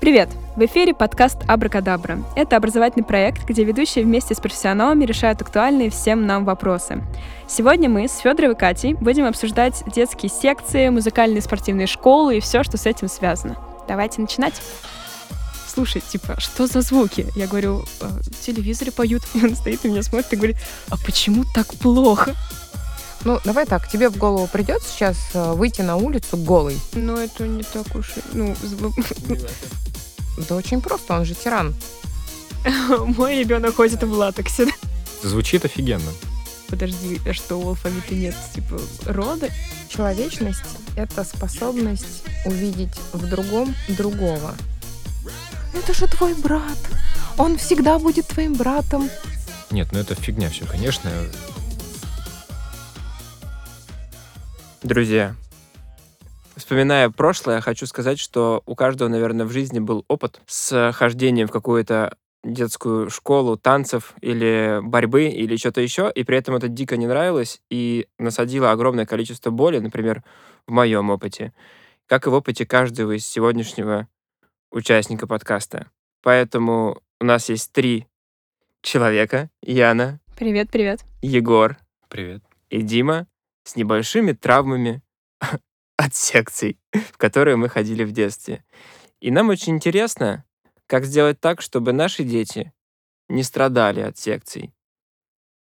Привет! В эфире подкаст «Абракадабра». Это образовательный проект, где ведущие вместе с профессионалами решают актуальные всем нам вопросы. Сегодня мы с Федоровой Катей будем обсуждать детские секции, музыкальные спортивные школы и все, что с этим связано. Давайте начинать слушай, типа, что за звуки? Я говорю, «Э, в телевизоре поют. И он стоит и меня смотрит и говорит, а почему так плохо? Ну, давай так, тебе в голову придет сейчас э, выйти на улицу голый? Ну, это не так уж и... Ну, Да очень просто, он же тиран. мой ребенок ходит в латексе. Звучит офигенно. Подожди, а что у алфавита нет, типа, рода? Человечность — это способность увидеть в другом другого. Это же твой брат. Он всегда будет твоим братом. Нет, ну это фигня все, конечно. Друзья, вспоминая прошлое, я хочу сказать, что у каждого, наверное, в жизни был опыт с хождением в какую-то детскую школу танцев или борьбы или что-то еще, и при этом это дико не нравилось и насадило огромное количество боли, например, в моем опыте, как и в опыте каждого из сегодняшнего участника подкаста. Поэтому у нас есть три человека. Яна, Привет, привет. Егор Привет. и Дима с небольшими травмами от секций, в которые мы ходили в детстве. И нам очень интересно, как сделать так, чтобы наши дети не страдали от секций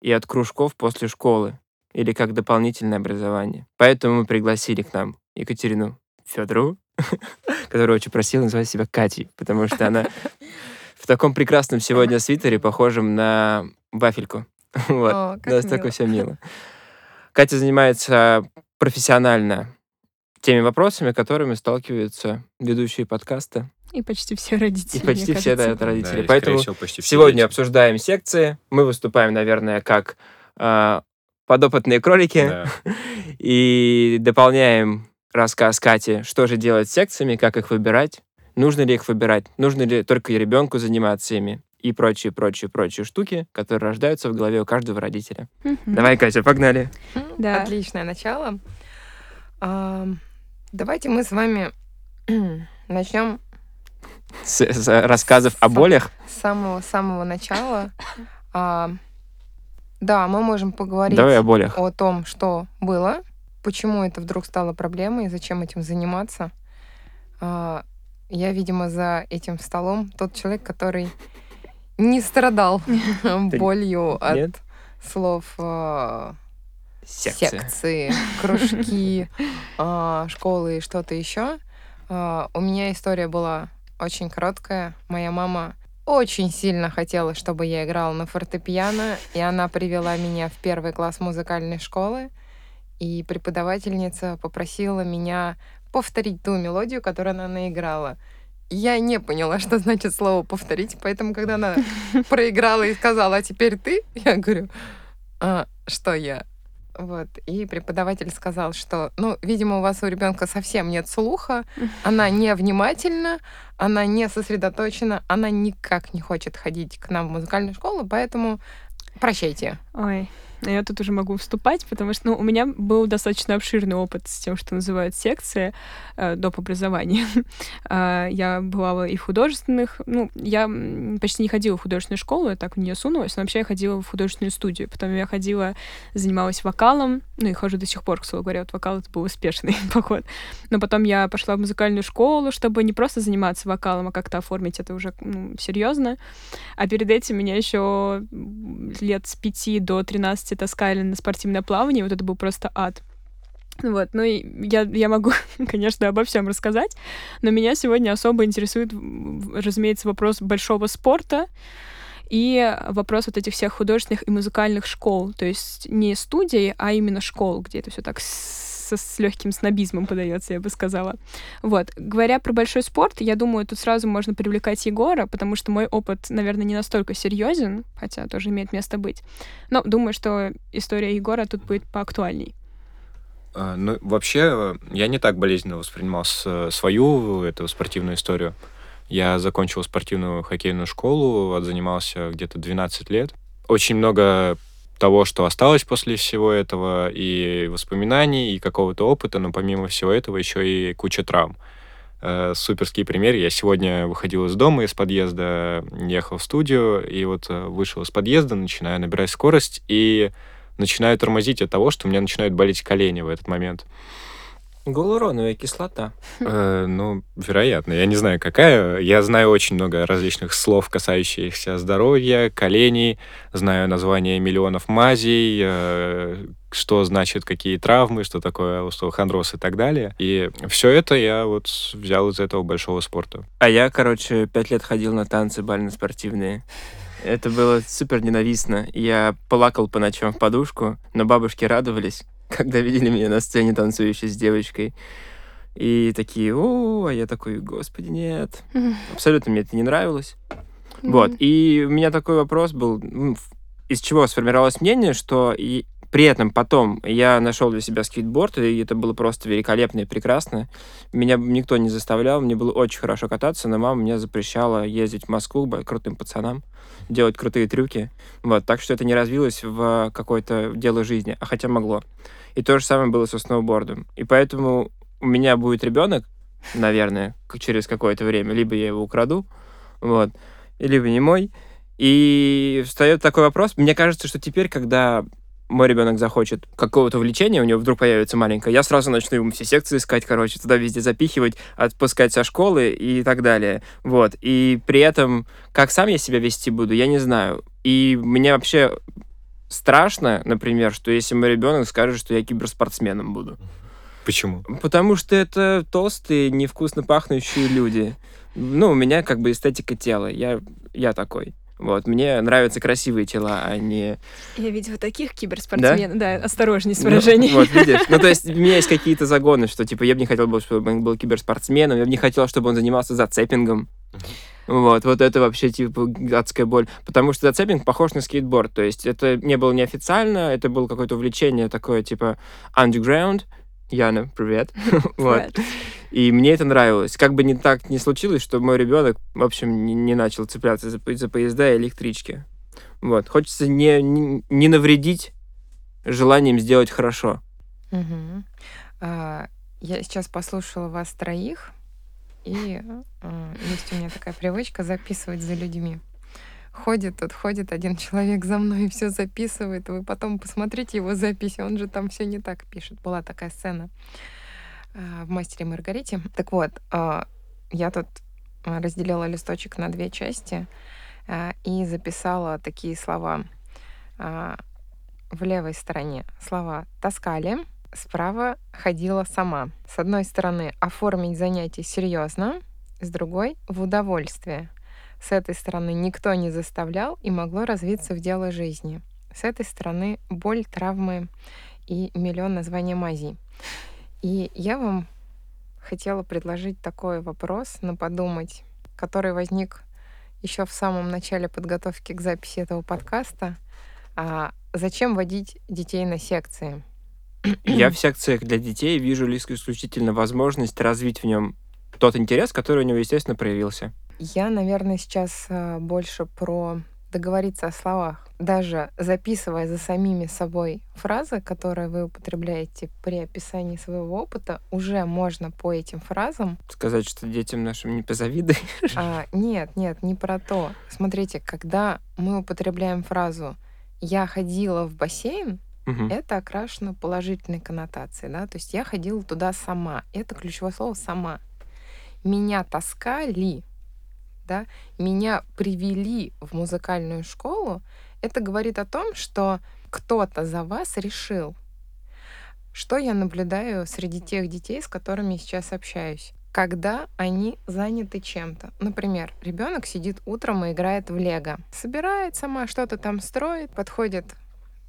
и от кружков после школы или как дополнительное образование. Поэтому мы пригласили к нам Екатерину Федорову, которая очень просила называть себя Катей, потому что она в таком прекрасном сегодня свитере, похожем на вафельку. Вот. О, как Настолько мило. все мило. Катя занимается профессионально теми вопросами, которыми сталкиваются ведущие подкаста И почти все родители. и почти все да, это родители. Да, Поэтому всего, почти все сегодня дети. обсуждаем секции. Мы выступаем, наверное, как а, подопытные кролики Да. и дополняем рассказ Кати, что же делать с секциями, как их выбирать, нужно ли их выбирать, нужно ли только ребенку заниматься ими и прочие, прочие, прочие штуки, которые рождаются в голове у каждого родителя. Давай, Катя, погнали. Да. Отличное начало. Ам, Давайте мы с вами начнем С, с рассказов о болях. с самого-самого начала. А, Да, мы можем поговорить Давай о болях. о том, что было, почему это вдруг стало проблемой, зачем этим заниматься. А, Я, видимо, за этим столом тот человек, который не страдал болью от слов Секция. секции, кружки, а, школы и что-то еще. А, У меня история была очень короткая. Моя мама очень сильно хотела, чтобы я играла на фортепиано, и она привела меня в первый класс музыкальной школы, и преподавательница попросила меня повторить ту мелодию, которую она наиграла. Я не поняла, что значит слово повторить, поэтому, когда она проиграла и сказала, а теперь ты, я говорю, «А, что я? Вот. И преподаватель сказал, что, ну, видимо, у вас у ребенка совсем нет слуха, она не внимательна, она не сосредоточена, она никак не хочет ходить к нам в музыкальную школу, поэтому прощайте. Ой, я тут уже могу вступать, потому что ну, у меня был достаточно обширный опыт с тем, что называют секция э, доп. образования. А, я бывала и в художественных, ну, я почти не ходила в художественную школу, я так в нее сунулась, но вообще я ходила в художественную студию. Потом я ходила, занималась вокалом, ну и хожу до сих пор, к слову говоря, вот вокал это был успешный поход. Но потом я пошла в музыкальную школу, чтобы не просто заниматься вокалом, а как-то оформить это уже ну, серьезно. А перед этим меня еще лет с 5 до 13 таскали на спортивное плавание. Вот это был просто ад. Вот, ну и я, я могу, конечно, обо всем рассказать, но меня сегодня особо интересует, разумеется, вопрос большого спорта и вопрос вот этих всех художественных и музыкальных школ. То есть не студий, а именно школ, где это все так с, с легким снобизмом подается, я бы сказала. Вот. Говоря про большой спорт, я думаю, тут сразу можно привлекать Егора, потому что мой опыт, наверное, не настолько серьезен, хотя тоже имеет место быть. Но думаю, что история Егора тут будет поактуальней. А, Ну, вообще, я не так болезненно воспринимал свою эту спортивную историю. Я закончил спортивную хоккейную школу, отзанимался где-то 12 лет. Очень много того, что осталось после всего этого, и воспоминаний, и какого-то опыта, но помимо всего этого еще и куча травм. э, суперский пример. Я сегодня выходил из дома, из подъезда, ехал в студию, и вот э, вышел из подъезда, начинаю набирать скорость, и начинаю тормозить от того, что у меня начинают болеть колени в этот момент. Гуалуроновая кислота. Э, ну, вероятно. Я не знаю, какая. Я знаю очень много различных слов, касающихся здоровья, коленей. Знаю название миллионов мазей, э, что значит какие травмы, что такое остеохондроз и так далее. И все это я вот взял из этого большого спорта. А я, короче, пять лет ходил на танцы бально-спортивные. Это было супер ненавистно. Я плакал по ночам в подушку, но бабушки радовались, когда видели меня на сцене танцующей с девочкой. И такие, о, а я такой, господи, нет. Абсолютно мне это не нравилось. Вот. И у меня такой вопрос был, ну, из чего сформировалось мнение, что и при этом потом я нашел для себя скейтборд, и это было просто великолепно и прекрасно. Меня никто не заставлял, мне было очень хорошо кататься, но мама мне запрещала ездить в Москву к крутым пацанам, делать крутые трюки. Вот, так что это не развилось в какое-то дело жизни, а хотя могло. И то же самое было со сноубордом. И поэтому у меня будет ребенок, наверное, через какое-то время, либо я его украду, вот, либо не мой. И встает такой вопрос. Мне кажется, что теперь, когда мой ребенок захочет какого-то увлечения, у него вдруг появится маленькое, я сразу начну ему все секции искать, короче, туда везде запихивать, отпускать со школы и так далее. Вот. И при этом, как сам я себя вести буду, я не знаю. И мне вообще страшно, например, что если мой ребенок скажет, что я киберспортсменом буду. Почему? Потому что это толстые, невкусно пахнущие люди. Ну, у меня как бы эстетика тела. Я, я такой. Вот, мне нравятся красивые тела, а не... Я видела таких киберспортсменов. Да, осторожней с выражением. Ну, вот, видишь? Ну, то есть у меня есть какие-то загоны, что, типа, я бы не хотел, бы, чтобы он был киберспортсменом, я бы не хотел, чтобы он занимался зацепингом. Вот, вот это вообще, типа, адская боль. Потому что зацепинг похож на скейтборд. То есть это не было неофициально, это было какое-то увлечение такое, типа, underground. Яна, привет. Вот. И мне это нравилось. Как бы не так не случилось, что мой ребенок, в общем, не, не начал цепляться за, за поезда и электрички. Вот. Хочется не, не, не навредить желанием сделать хорошо. Мгм. А, Я сейчас послушала вас троих, и а, есть у меня такая привычка записывать за людьми. Ходит тут, ходит один человек за мной и все записывает. Вы потом посмотрите его записи, он же там все не так пишет. Была такая сцена в «Мастере Маргарите». Так вот, а, я тут а, разделила листочек на две части и записала такие слова в левой стороне. Слова «таскали», справа «ходила сама». С одной стороны, оформить занятие серьезно, с другой — в удовольствие. С этой стороны никто не заставлял и могло развиться в дело жизни. С этой стороны боль, травмы и миллион названий мазей. И я вам хотела предложить такой вопрос на подумать, который возник еще в самом начале подготовки к записи этого подкаста. А зачем водить детей на секции? Я в секциях для детей вижу лишь исключительно возможность развить в нем тот интерес, который у него, естественно, проявился. Я, наверное, сейчас а, больше про договориться о словах. Даже записывая за самими собой фразы, которые вы употребляете при описании своего опыта, уже можно по этим фразам Сказать, что детям нашим не позавидуй. А, нет, нет, не про то. Смотрите, когда мы употребляем фразу «я ходила в бассейн», Мгм. это окрашено положительной коннотацией, да, то есть я ходила туда сама. Это ключевое слово «сама». Меня таскали, да, меня привели в музыкальную школу, это говорит о том, что кто-то за вас решил. Что я наблюдаю среди тех детей, с которыми сейчас общаюсь? Когда они заняты чем-то. Например, ребенок сидит утром и играет в лего. Собирает сама, что-то там строит, подходит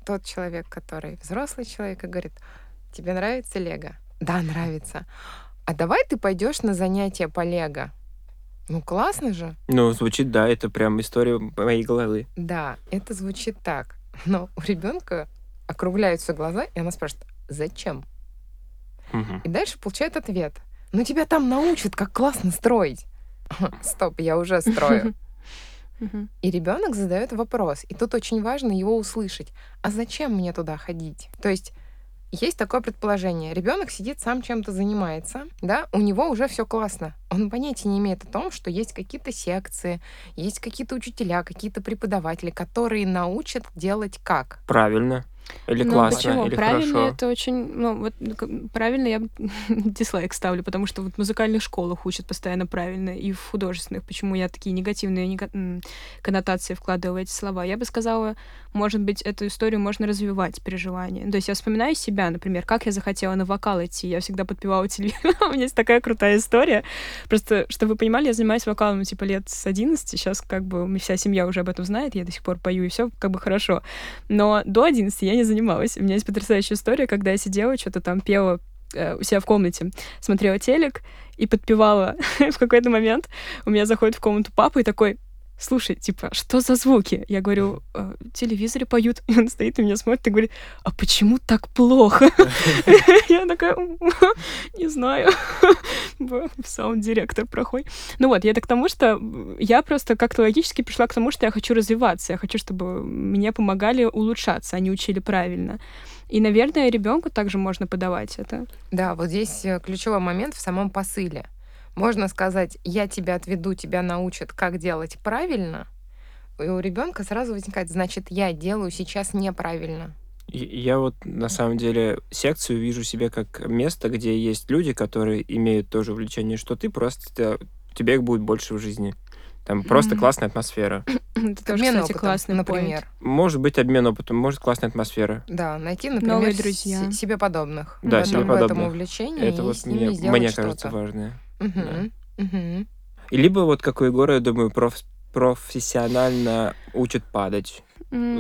тот человек, который взрослый человек, и говорит, тебе нравится лего? Да, нравится. А давай ты пойдешь на занятия по лего. Ну, классно же. Ну, звучит, да, это прям история моей головы. Да, это звучит так. Но у ребенка округляются глаза, и она спрашивает, зачем? Мгм. И дальше получает ответ. Ну, тебя там научат, как классно строить. Стоп, я уже строю. И ребенок задает вопрос. И тут очень важно его услышать. А зачем мне туда ходить? То есть есть такое предположение. Ребенок сидит, сам чем-то занимается, да, у него уже все классно. Он понятия не имеет о том, что есть какие-то секции, есть какие-то учителя, какие-то преподаватели, которые научат делать как. Правильно. Или ну, классно, почему? или правильно хорошо. это очень, ну вот как- правильно я дизлайк ставлю, потому что вот в музыкальных школах учат постоянно правильно и в художественных. Почему я такие негативные нега- м, коннотации вкладываю в эти слова? Я бы сказала, может быть, эту историю можно развивать переживания. То есть я вспоминаю себя, например, как я захотела на вокал идти. Я всегда подпевала телевизор. У меня есть такая крутая история. Просто, чтобы вы понимали, я занимаюсь вокалом ну, типа лет с 11. Сейчас как бы вся семья уже об этом знает, я до сих пор пою, и все как бы хорошо. Но до 11 я не занималась. У меня есть потрясающая история, когда я сидела, что-то там пела э, у себя в комнате, смотрела телек и подпевала. в какой-то момент у меня заходит в комнату папа и такой, слушай, типа, что за звуки? Я говорю, «Э, телевизоре поют. И он стоит и меня смотрит и говорит, а почему так плохо? Я такая, «М, не знаю. Саунд-директор плохой. Ну вот, я так к тому, что я просто как-то логически пришла к тому, что я хочу развиваться, я хочу, чтобы мне помогали улучшаться, они учили правильно. И, наверное, ребенку также можно подавать это. Да, вот здесь э, ключевой момент в самом посыле. Можно сказать, я тебя отведу, тебя научат, как делать правильно. И у ребенка сразу возникает, значит, я делаю сейчас неправильно. Я вот на самом деле секцию вижу себе как место, где есть люди, которые имеют то же увлечение, что ты, просто те- тебе их будет больше в жизни. Там просто Мгм. классная атмосфера. Это тоже, Обмен кстати, опытом, классный например. Может быть обмен опытом, может классная атмосфера. Да, найти, например, Новые с- друзья. себе подобных. Да, в себе этом, в этом подобных. увлечении Это и вот с ними мне, мне кажется важное. Мгм. И либо вот как у Егора, я думаю, проф- профессионально учат падать.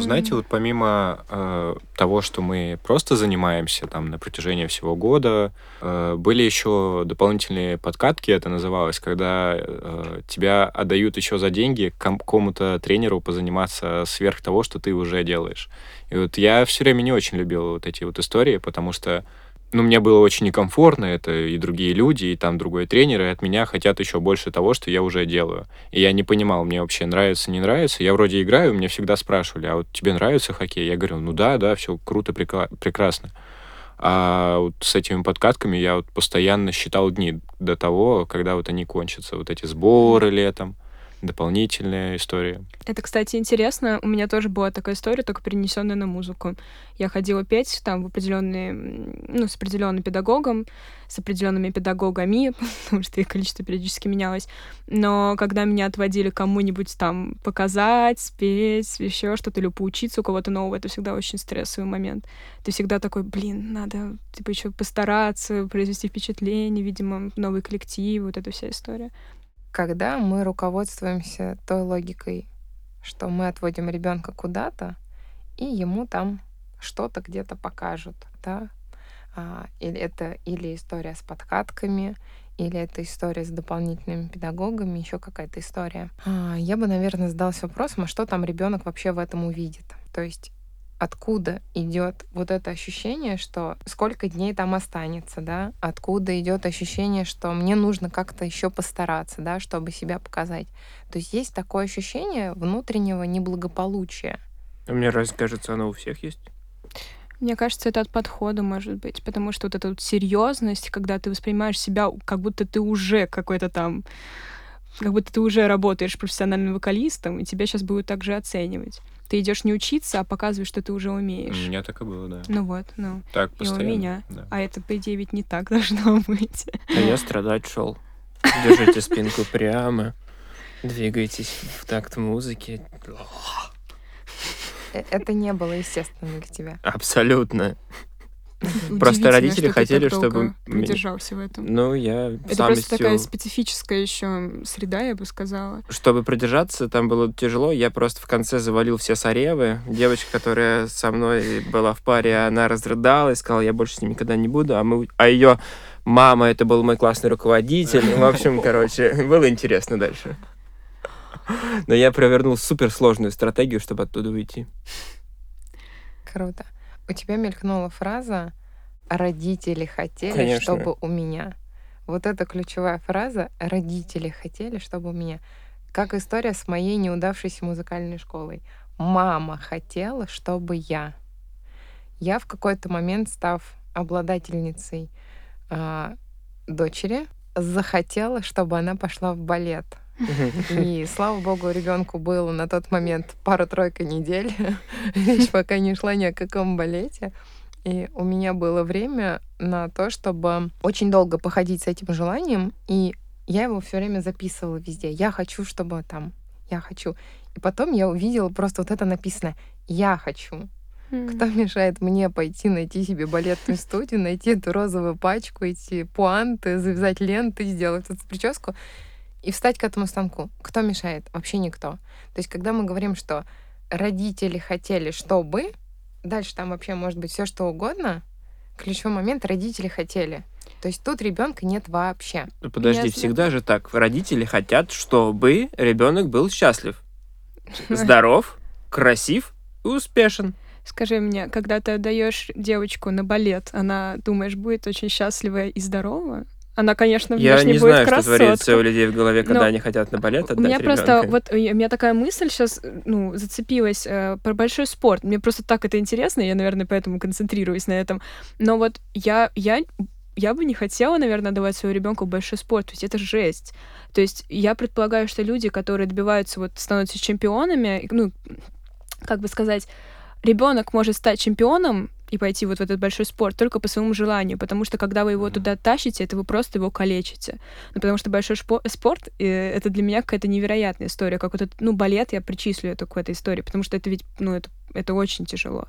Знаете, вот помимо э, того, что мы просто занимаемся там на протяжении всего года, э, были еще дополнительные подкатки, это называлось, когда э, тебя отдают еще за деньги ком- какому-то тренеру позаниматься сверх того, что ты уже делаешь. И вот я все время не очень любил вот эти вот истории, потому что ну, мне было очень некомфортно, это и другие люди, и там другой тренер, и от меня хотят еще больше того, что я уже делаю. И я не понимал, мне вообще нравится, не нравится. Я вроде играю, мне всегда спрашивали, а вот тебе нравится хоккей? Я говорю, ну да, да, все круто, прекрасно. А вот с этими подкатками я вот постоянно считал дни до того, когда вот они кончатся. Вот эти сборы летом, дополнительная история. Это, кстати, интересно. У меня тоже была такая история, только перенесенная на музыку. Я ходила петь там в определенные, ну, с определенным педагогом, с определенными педагогами, потому что их количество периодически менялось. Но когда меня отводили кому-нибудь там показать, спеть, еще что-то, или поучиться у кого-то нового, это всегда очень стрессовый момент. Ты всегда такой, блин, надо типа еще постараться, произвести впечатление, видимо, новый коллектив, вот эта вся история. Когда мы руководствуемся той логикой, что мы отводим ребенка куда-то, и ему там что-то где-то покажут, да, А, или это или история с подкатками, или это история с дополнительными педагогами, еще какая-то история. А, Я бы, наверное, задалась вопросом, а что там ребенок вообще в этом увидит? То есть откуда идет вот это ощущение, что сколько дней там останется, да? Откуда идет ощущение, что мне нужно как-то еще постараться, да, чтобы себя показать. То есть есть такое ощущение внутреннего неблагополучия. А Мне раз кажется, оно у всех есть. Мне кажется, это от подхода, может быть, потому что вот эта вот серьезность, когда ты воспринимаешь себя, как будто ты уже какой-то там, как будто ты уже работаешь профессиональным вокалистом, и тебя сейчас будут так же оценивать. Ты идешь не учиться, а показываешь, что ты уже У умеешь. меня так и было, да. Ну вот, ну. Так И у постоянно. меня. да. А это, по идее, ведь не так должно быть. А я страдать шел. Держите спинку прямо. Двигайтесь в такт музыки. Э, Это не было естественно для тебя. Абсолютно. Просто родители что ты хотели, чтобы придержался в этом. Ну, я Это сам просто такая специфическая еще среда, я бы сказала. Чтобы продержаться, там было тяжело. Я просто в конце завалил все соревы. Девочка, которая со мной была в паре, она разрыдалась, сказала, я больше с ним никогда не буду. А, мы... а ее мама, это был мой классный руководитель. В общем, короче, было интересно дальше. Но я провернул суперсложную стратегию, чтобы оттуда уйти. Круто. У тебя мелькнула фраза «родители хотели, Конечно. чтобы у меня». Вот эта ключевая фраза «родители хотели, чтобы у меня». Как история с моей неудавшейся музыкальной школой. Мама хотела, чтобы я. Я в какой-то момент, став обладательницей а, дочери, захотела, чтобы она пошла в балет. И слава богу, ребенку было на тот момент пару-тройка недель. Речь пока не шла ни о каком балете. И у меня было время на то, чтобы очень долго походить с этим желанием. И я его все время записывала везде. Я хочу, чтобы там, я хочу. И потом я увидела просто вот это написано «Я хочу». Кто мешает мне пойти найти себе балетную студию, найти эту розовую пачку, эти пуанты, завязать ленты, сделать эту прическу и встать к этому станку? Кто мешает? Вообще никто. То есть, когда мы говорим, что родители хотели, чтобы, дальше там вообще может быть все что угодно, ключевой момент родители хотели. То есть тут ребенка нет вообще. Ну, подожди, Ясно. всегда же так. Родители хотят, чтобы ребенок был счастлив, здоров, красив и успешен. Скажи мне, когда ты отдаешь девочку на балет, она, думаешь, будет очень счастливая и здоровая? Она, конечно, Я внешне не будет знаю, что красотка. творится у людей в голове, когда Но они хотят на балет У отдать меня просто ребенка. вот э, у меня такая мысль сейчас ну зацепилась э, про большой спорт. Мне просто так это интересно, я, наверное, поэтому концентрируюсь на этом. Но вот я я я бы не хотела, наверное, давать своему ребенку большой спорт, ведь это жесть. То есть я предполагаю, что люди, которые добиваются вот становятся чемпионами, ну как бы сказать, ребенок может стать чемпионом и пойти вот в этот большой спорт только по своему желанию, потому что когда вы его туда тащите, это вы просто его калечите. Ну, потому что большой шпо- спорт э, это для меня какая-то невероятная история, как вот этот, ну, балет я причислю это к этой истории, потому что это ведь, ну, это, это очень тяжело.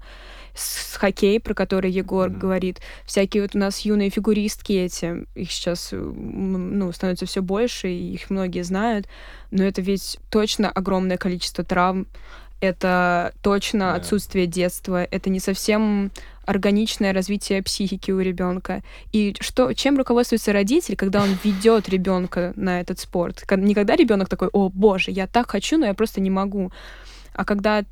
С, с хоккей, про который Егор Мгм. говорит, всякие вот у нас юные фигуристки эти, их сейчас, э, ну, становится все больше, и их многие знают, но это ведь точно огромное количество травм, это точно отсутствие детства, это не совсем органичное развитие психики у ребенка. И что, чем руководствуется родитель, когда он ведет ребенка на этот спорт? Ка- Не когда ребенок такой, о боже, я так хочу, но я просто не могу. А когда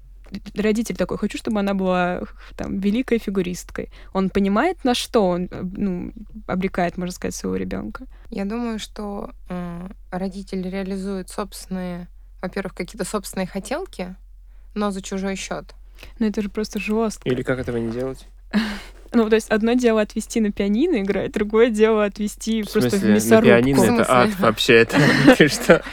родитель такой, хочу, чтобы она была там великой фигуристкой. Он понимает, на что он ну, обрекает, можно сказать, своего ребенка. Я думаю, что э, родители реализуют собственные, во-первых, какие-то собственные хотелки, но за чужой счет. Но это же просто жестко. Или как этого не делать? Ну, то есть одно дело отвести на пианино играть, другое дело отвести В просто в смысле, на мясорубку. пианино В это ад вообще. Это ты что?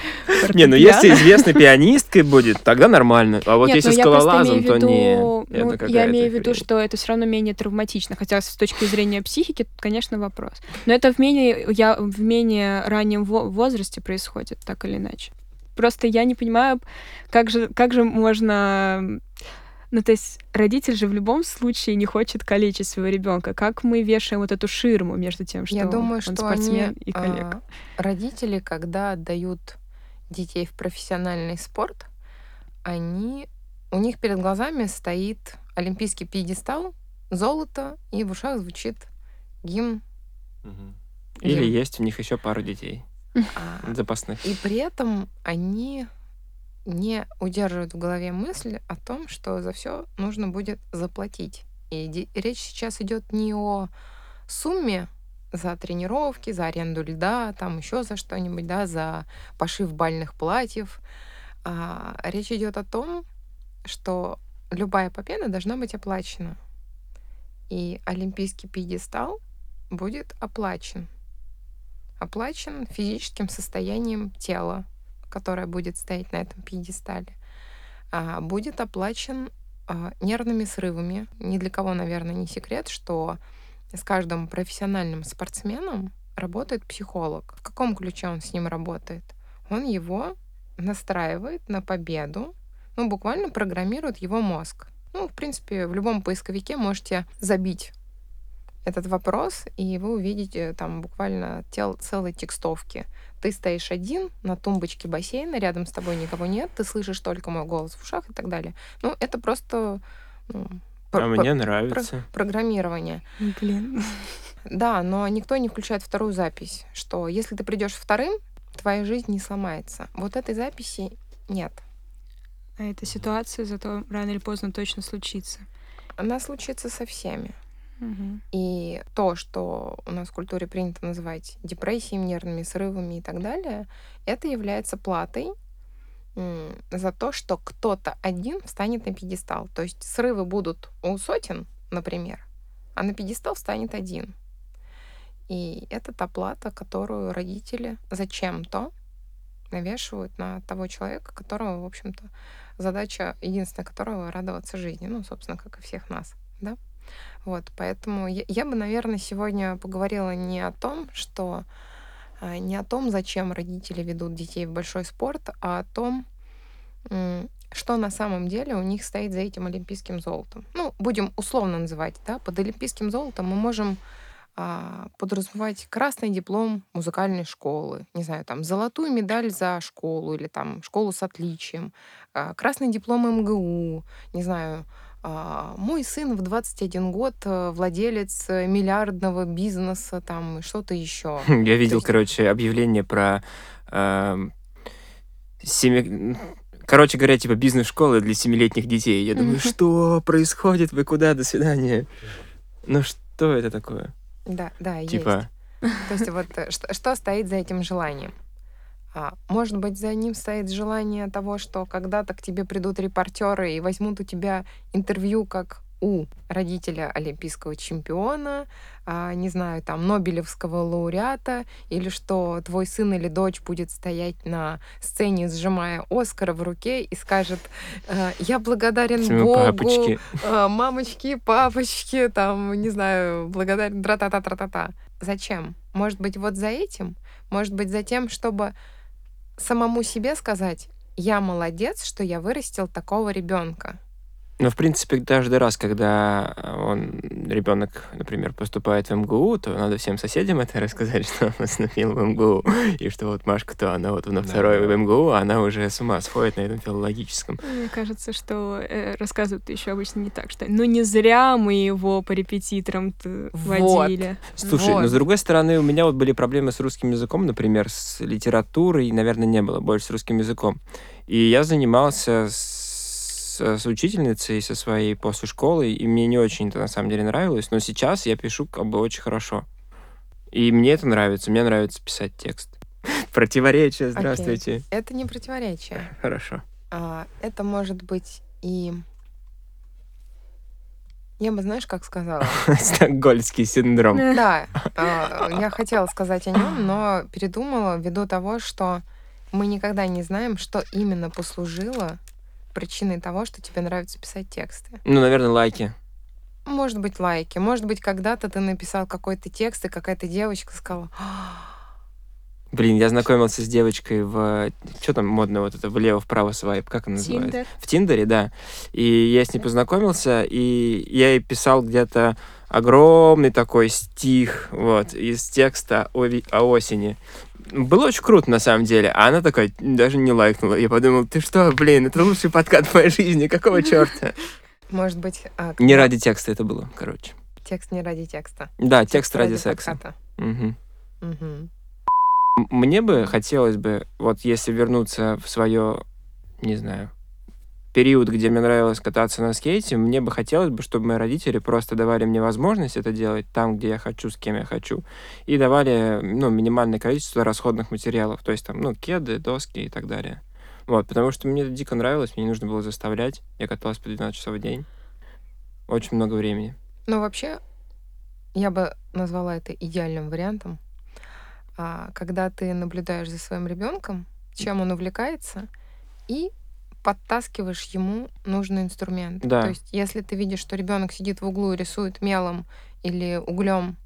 Не, ну если известной пианисткой будет, тогда нормально. А вот если ну скалолазом, в то не. ну, я имею в виду, что это все равно менее травматично, хотя с точки зрения психики, тут, конечно, вопрос. Но это в менее, я, в менее раннем во- возрасте происходит, так или иначе. Просто я не понимаю, как же, как же можно... Ну, то есть родитель же в любом случае не хочет калечить своего ребенка. Как мы вешаем вот эту ширму между тем, что Я думаю, он что спортсмен они, и коллег? а, родители, когда отдают детей в профессиональный спорт, они у них перед глазами стоит олимпийский пьедестал, золото, и в ушах звучит гимн. Или гимн. есть у них еще пару детей А, запасных. И при этом они не удерживают в голове мысль о том, что за все нужно будет заплатить. И речь сейчас идет не о сумме за тренировки, за аренду льда, там еще за что-нибудь, да, за пошив бальных платьев. А речь идет о том, что любая победа должна быть оплачена. И олимпийский пьедестал будет оплачен оплачен физическим состоянием тела, которое будет стоять на этом пьедестале, а, будет оплачен а, нервными срывами. Ни для кого, наверное, не секрет, что с каждым профессиональным спортсменом работает психолог. В каком ключе он с ним работает? Он его настраивает на победу, ну, буквально программирует его мозг. Ну, в принципе, в любом поисковике можете забить этот вопрос, и вы увидите там буквально тел, целые текстовки. Ты стоишь один на тумбочке бассейна, рядом с тобой никого нет, ты слышишь только мой голос в ушах и так далее. Ну, это просто ну, А мне нравится. программирование. Блин. Да, но никто не включает вторую запись, что если ты придешь вторым, твоя жизнь не сломается. Вот этой записи нет. А эта ситуация зато рано или поздно точно случится. Она случится со всеми. И то, что у нас в культуре принято называть депрессиями, нервными срывами и так далее, это является платой за то, что кто-то один встанет на пьедестал. То есть срывы будут у сотен, например, а на пьедестал встанет один. И это та плата, которую родители зачем-то навешивают на того человека, которого, в общем-то, задача единственная которого радоваться жизни. Ну, собственно, как и всех нас, да? Вот, поэтому я, я бы, наверное, сегодня поговорила не о том, что а, не о том, зачем родители ведут детей в большой спорт, а о том, что на самом деле у них стоит за этим олимпийским золотом. Ну, будем условно называть, да, под олимпийским золотом мы можем а, подразумевать красный диплом музыкальной школы, не знаю, там, золотую медаль за школу или там школу с отличием, а, красный диплом МГУ, не знаю, мой сын в 21 год э, владелец миллиардного бизнеса, там, что-то еще. Я видел, есть... короче, объявление про э, семи... Короче говоря, типа бизнес-школы для семилетних детей. Я думаю, что происходит? Вы куда? До свидания. Ну что это такое? Да, да, типа... есть. То есть вот э, что, что стоит за этим желанием? А, может быть, за ним стоит желание того, что когда-то к тебе придут репортеры и возьмут у тебя интервью как у родителя олимпийского чемпиона, а, не знаю, там, Нобелевского лауреата, или что твой сын или дочь будет стоять на сцене, сжимая Оскара в руке и скажет, «Э, я благодарен Всему Богу, папочки. Э, мамочки, папочки, там, не знаю, благодарен, тра-та-та-та-та-та. Зачем? Может быть, вот за этим? Может быть, за тем, чтобы самому себе сказать, я молодец, что я вырастил такого ребенка. Ну, в принципе, каждый раз, когда он, ребенок, например, поступает в МГУ, то надо всем соседям это рассказать, что он поступил в МГУ, и что вот Машка-то, она вот на второй да. в МГУ, а она уже с ума сходит на этом филологическом. Мне кажется, что э, рассказывают еще обычно не так, что ну не зря мы его по репетиторам водили. Слушай, вот. но с другой стороны, у меня вот были проблемы с русским языком, например, с литературой, наверное, не было, больше с русским языком. И я занимался с с, учительницей, со своей после школы, и мне не очень это на самом деле нравилось, но сейчас я пишу как бы очень хорошо. И мне это нравится, мне нравится писать текст. Противоречие, здравствуйте. Okay. Это не противоречие. Хорошо. А, это может быть и... Я бы, знаешь, как сказала? Стокгольмский синдром. Да, а, я хотела сказать о нем, но передумала ввиду того, что мы никогда не знаем, что именно послужило причиной того, что тебе нравится писать тексты? Ну, наверное, лайки. Может быть, лайки. Может быть, когда-то ты написал какой-то текст, и какая-то девочка сказала... Блин, я знакомился с девочкой в... Что там модно вот это влево-вправо свайп? Как она называется? В Тиндере, да. И я с ней познакомился, и я ей писал где-то огромный такой стих вот из текста о, о осени. Было очень круто, на самом деле. А она такая даже не лайкнула. Я подумал, ты что, блин, это лучший подкат в моей жизни, какого черта? Может быть... А, не ради текста это было, короче. Текст не ради текста. Да, текст, текст ради, ради секса. Угу. Угу. Мне бы хотелось бы, вот если вернуться в свое, не знаю, период, где мне нравилось кататься на скейте, мне бы хотелось бы, чтобы мои родители просто давали мне возможность это делать там, где я хочу, с кем я хочу, и давали, ну, минимальное количество расходных материалов, то есть там, ну, кеды, доски и так далее. Вот, потому что мне это дико нравилось, мне не нужно было заставлять. Я каталась по 12 часов в день. Очень много времени. Ну, вообще, я бы назвала это идеальным вариантом. А, когда ты наблюдаешь за своим ребенком, чем он увлекается, и подтаскиваешь ему нужный инструмент. Да. То есть, если ты видишь, что ребенок сидит в углу и рисует мелом или углем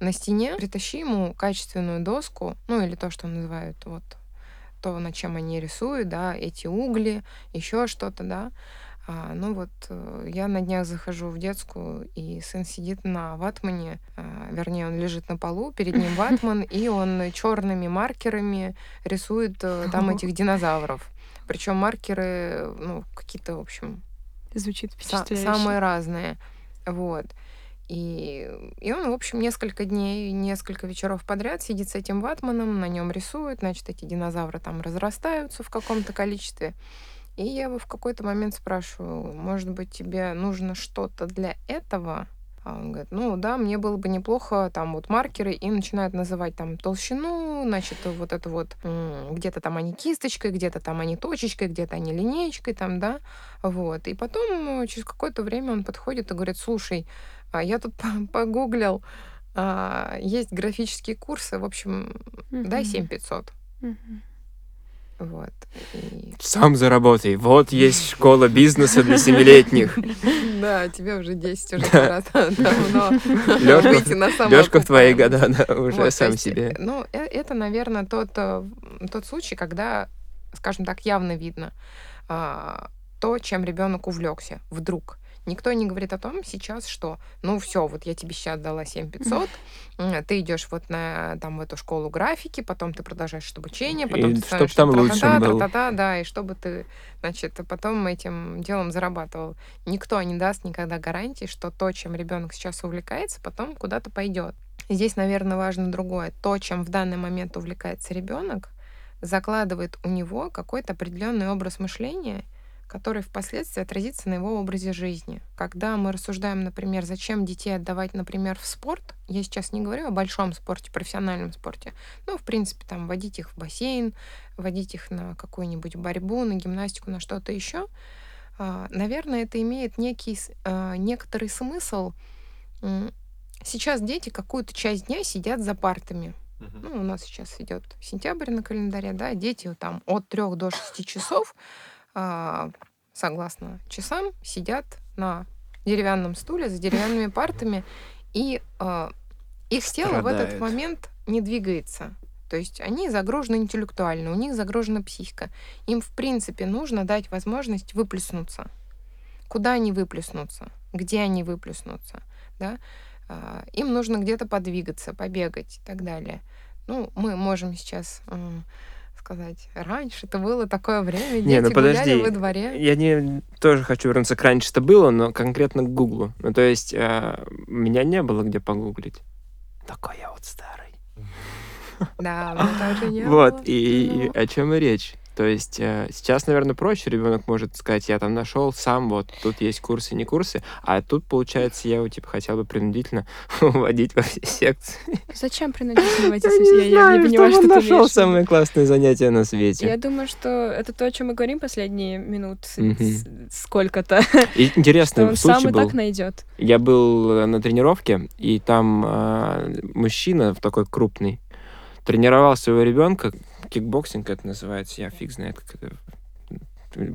на стене, притащи ему качественную доску, ну или то, что называют вот то, на чем они рисуют, да, эти угли, еще что-то, да. А, ну вот э, я на днях захожу в детскую, и сын сидит на ватмане, а, вернее, он лежит на полу, перед ним ватман, и он черными маркерами рисует э, там этих динозавров. Причем маркеры, ну, какие-то, в общем... Звучит впечатляюще. Самые разные. Вот. И, и он, в общем, несколько дней, несколько вечеров подряд сидит с этим ватманом, на нем рисует, значит, эти динозавры там разрастаются в каком-то количестве. И я его в какой-то момент спрашиваю, может быть, тебе нужно что-то для этого? А он говорит, ну да, мне было бы неплохо, там вот маркеры, и начинают называть там толщину, значит, вот это вот, где-то там они кисточкой, где-то там они точечкой, где-то они линеечкой там, да, вот. И потом э, через какое-то время он подходит и говорит, слушай, а я тут по- погуглил, а, есть графические курсы, в общем, дай Мгм. 7500. Мгм. Вот. И- Сам заработай. Вот есть школа бизнеса для семилетних. Да, тебе уже 10 уже пора давно Лёшка- выйти на Лёшка в твои года, да, уже сам себе. Ну, э- это, наверное, тот, э, тот случай, когда, скажем так, явно видно а, то, чем ребенок увлекся вдруг. Никто не говорит о том сейчас, что, ну все, вот я тебе сейчас дала 7500, м, ты идешь вот на там в эту школу графики, потом ты продолжаешь обучение, потом И ты становишься там был. тра-та-та, да, и чтобы ты, значит, потом этим делом зарабатывал. Никто не даст никогда гарантии, что то, чем ребенок сейчас увлекается, потом куда-то пойдет. Здесь, наверное, важно другое. То, чем в данный момент увлекается ребенок, закладывает у него какой-то определенный образ мышления, который впоследствии отразится на его образе жизни. Когда мы рассуждаем, например, зачем детей отдавать, например, в спорт, я сейчас не говорю о большом спорте, профессиональном спорте, ну, в принципе, там, водить их в бассейн, водить их на какую-нибудь борьбу, на гимнастику, на что-то еще, а, наверное, это имеет некий, а, некоторый смысл. Сейчас дети какую-то часть дня сидят за партами. Ну, у нас сейчас идет сентябрь на календаре, да, дети там от 3 до 6 часов, согласно часам, сидят на деревянном стуле за деревянными партами, и а, их тело в этот момент не двигается. То есть они загружены интеллектуально, у них загружена психика. Им, в принципе, нужно дать возможность выплеснуться. Куда они выплеснутся? Где они выплеснутся? Да? А, Им нужно где-то подвигаться, побегать и так далее. Ну, мы можем сейчас сказать, раньше это было такое время, дети Не, ну гуляли подожди. во дворе. Я не тоже хочу вернуться к раньше это было, но конкретно к Гуглу. Ну, то есть, а, меня не было где погуглить. Такой я вот старый. Да, мне также не Вот, было. и, и о чем и речь. То есть э, сейчас, наверное, проще ребенок может сказать, я там нашел сам, вот тут есть курсы, не курсы, а тут, получается, я его типа хотел бы принудительно вводить во все секции. Зачем принудительно Я со- не Я, я знаю, не понимаю, что он ты нашел в самые классные занятия на свете. Я думаю, что это то, о чем мы говорим последние минут сколько-то. И Что интересный он сам и так найдет. Я был э, на тренировке, и там а, мужчина такой крупный тренировал своего ребенка. Кикбоксинг это называется, я фиг знает, как это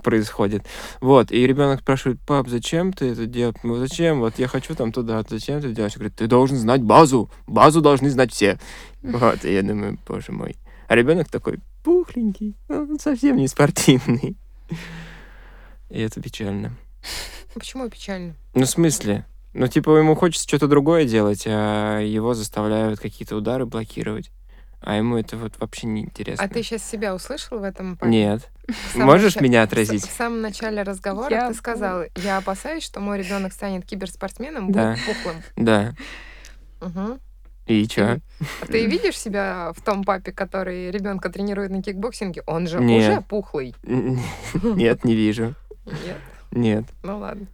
происходит. Вот, и ребенок спрашивает, пап, зачем ты это делаешь? Ну, зачем? Вот я хочу там туда, зачем ты делаешь? Говорит, ты должен знать базу, базу должны знать все. Вот, и я думаю, боже мой. А ребенок такой пухленький, он совсем не спортивный. И это печально. Почему печально? Ну, в смысле? Ну, типа, ему хочется что-то другое делать, а его заставляют какие-то удары блокировать. А ему это вот вообще не интересно. А ты сейчас себя услышал в этом? папе? Нет. Можешь начале- меня отразить? В самом начале разговора Я ты сказал, я опасаюсь, что мой ребенок станет киберспортсменом, Да. будет пухлым. Да. Мгм. И чё? А ты видишь себя в том папе, который ребенка тренирует на кикбоксинге? Он же Нет. уже пухлый. Нет, не вижу. Нет. Нет. Ну ладно.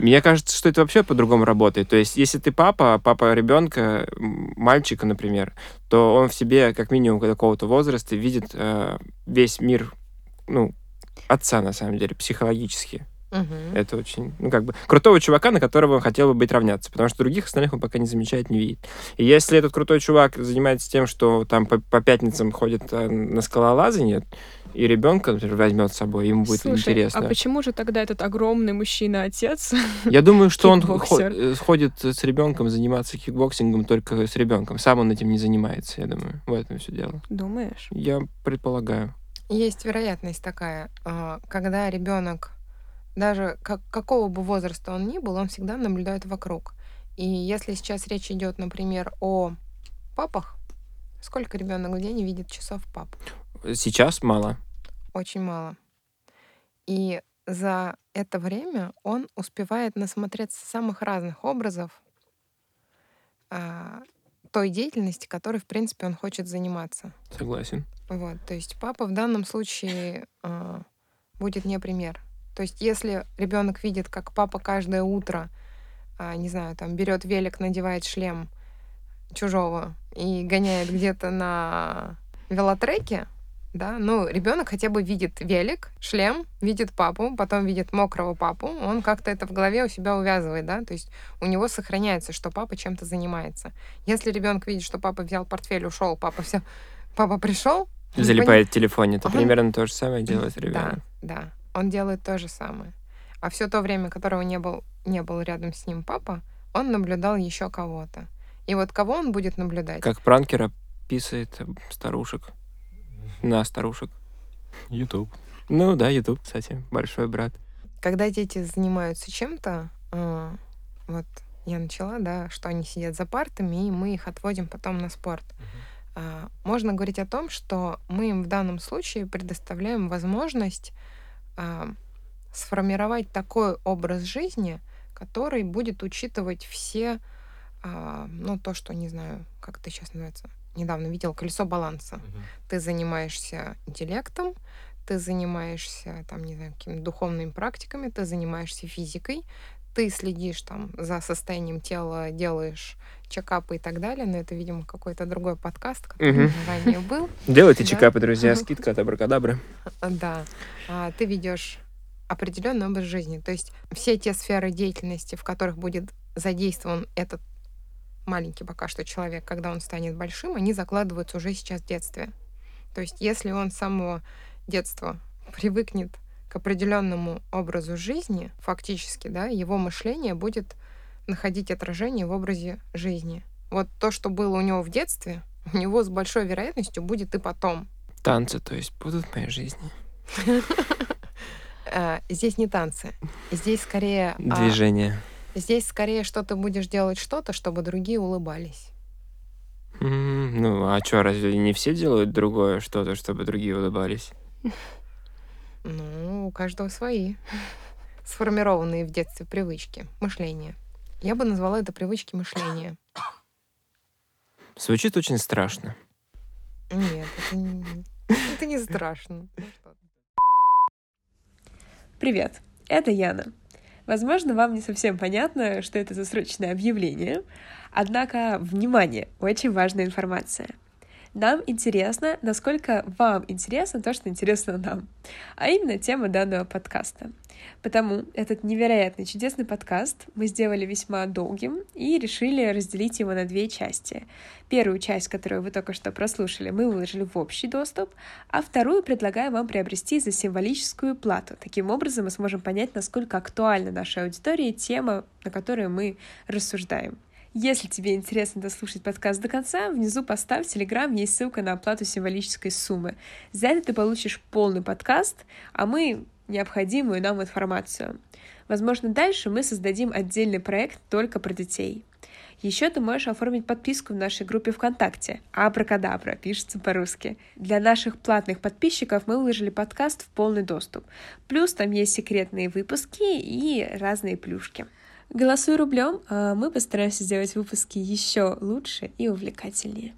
Мне кажется, что это вообще по-другому работает. То есть, если ты папа, папа ребенка, мальчика, например, то он в себе, как минимум, какого-то возраста видит э, весь мир, ну, отца, на самом деле, психологически. Мгм. Это очень, ну, как бы, крутого чувака, на которого он хотел бы быть равняться, потому что других остальных он пока не замечает, не видит. И если этот крутой чувак занимается тем, что там по, по пятницам ходит э, на скалолазание, и ребенка, например, возьмет с собой, ему будет Слушай, интересно. а почему же тогда этот огромный мужчина-отец? Я думаю, что он э, ходит с ребенком заниматься кикбоксингом только с ребенком. Сам он этим не занимается, я думаю. В этом все дело. Думаешь? Я предполагаю. Есть вероятность такая, а, когда ребенок, даже как, какого бы возраста он ни был, он всегда наблюдает вокруг. И если сейчас речь идет, например, о папах, сколько ребенок в день видит часов пап? Сейчас мало. Очень мало. И за это время он успевает насмотреться самых разных образов а, той деятельности, которой, в принципе, он хочет заниматься. Согласен. Вот, то есть папа в данном случае а, будет не пример. То есть если ребенок видит, как папа каждое утро а, не знаю, там берет велик, надевает шлем чужого и гоняет где-то на велотреке, да, ну, ребенок хотя бы видит велик, шлем, видит папу, потом видит мокрого папу, он как-то это в голове у себя увязывает, да, то есть у него сохраняется, что папа чем-то занимается. Если ребенок видит, что папа взял портфель, ушел, папа все, папа пришел, Залипает в телефоне, то Он- примерно то же самое делает да, ребенок. да, он делает то же самое. А все то время, которого не был, не был рядом с ним папа, он наблюдал еще кого-то. И вот кого он будет наблюдать? Как пранкер описывает старушек. На старушек. YouTube. Ну да, YouTube, кстати, большой брат. Когда дети занимаются чем-то, а, вот я начала, да, что они сидят за партами, и мы их отводим потом на спорт. А, Можно говорить о том, что мы им в данном случае предоставляем возможность а, сформировать такой образ жизни, который будет учитывать все, а, ну, то, что, не знаю, как это сейчас называется, недавно видел, колесо баланса ты занимаешься интеллектом, ты занимаешься, там, не знаю, какими-то духовными практиками, ты занимаешься физикой, ты следишь там за состоянием тела, делаешь чекапы и так далее, но это, видимо, какой-то другой подкаст, который Мгм. ранее был. Делайте Да. чекапы, друзья, скидка от Абракадабры. Да, А, ты ведешь определенный образ жизни. То есть все те сферы деятельности, в которых будет задействован этот маленький пока что человек, когда он станет большим, они закладываются уже сейчас в детстве. То есть если он с самого детства привыкнет к определенному образу жизни, фактически, да, его мышление будет находить отражение в образе жизни. Вот то, что было у него в детстве, у него с большой вероятностью будет и потом. Танцы, то есть, будут в моей жизни. Э, здесь не танцы. Здесь скорее... а, Движение. Здесь скорее, что ты будешь делать что-то, чтобы другие улыбались. М, Ну, а что, разве не все делают другое что-то, чтобы другие улыбались? Ну, у каждого свои. Сформированные в детстве привычки, мышления. Я бы назвала это привычки мышления. Звучит очень страшно. Нет, это не, это не страшно. Ну. Привет, это Яна. Возможно, вам не совсем понятно, что это за срочное объявление, однако, внимание, очень важная информация. Нам интересно, насколько вам интересно то, что интересно нам, а именно тема данного подкаста. Потому этот невероятный чудесный подкаст мы сделали весьма долгим и решили разделить его на две части. Первую часть, которую вы только что прослушали, мы выложили в общий доступ, а вторую предлагаю вам приобрести за символическую плату. Таким образом мы сможем понять, насколько актуальна нашей аудитории тема, на которую мы рассуждаем. Если тебе интересно дослушать подкаст до конца, внизу поставь в Телеграм, есть ссылка на оплату символической суммы. За это ты получишь полный подкаст, а мы необходимую нам информацию. Возможно, дальше мы создадим отдельный проект только про детей. Еще ты можешь оформить подписку в нашей группе ВКонтакте Абракадабра, пишется по-русски. Для наших платных подписчиков мы выложили подкаст в полный доступ. Плюс там есть секретные выпуски и разные плюшки. Голосуй рублем, а мы постараемся сделать выпуски еще лучше и увлекательнее.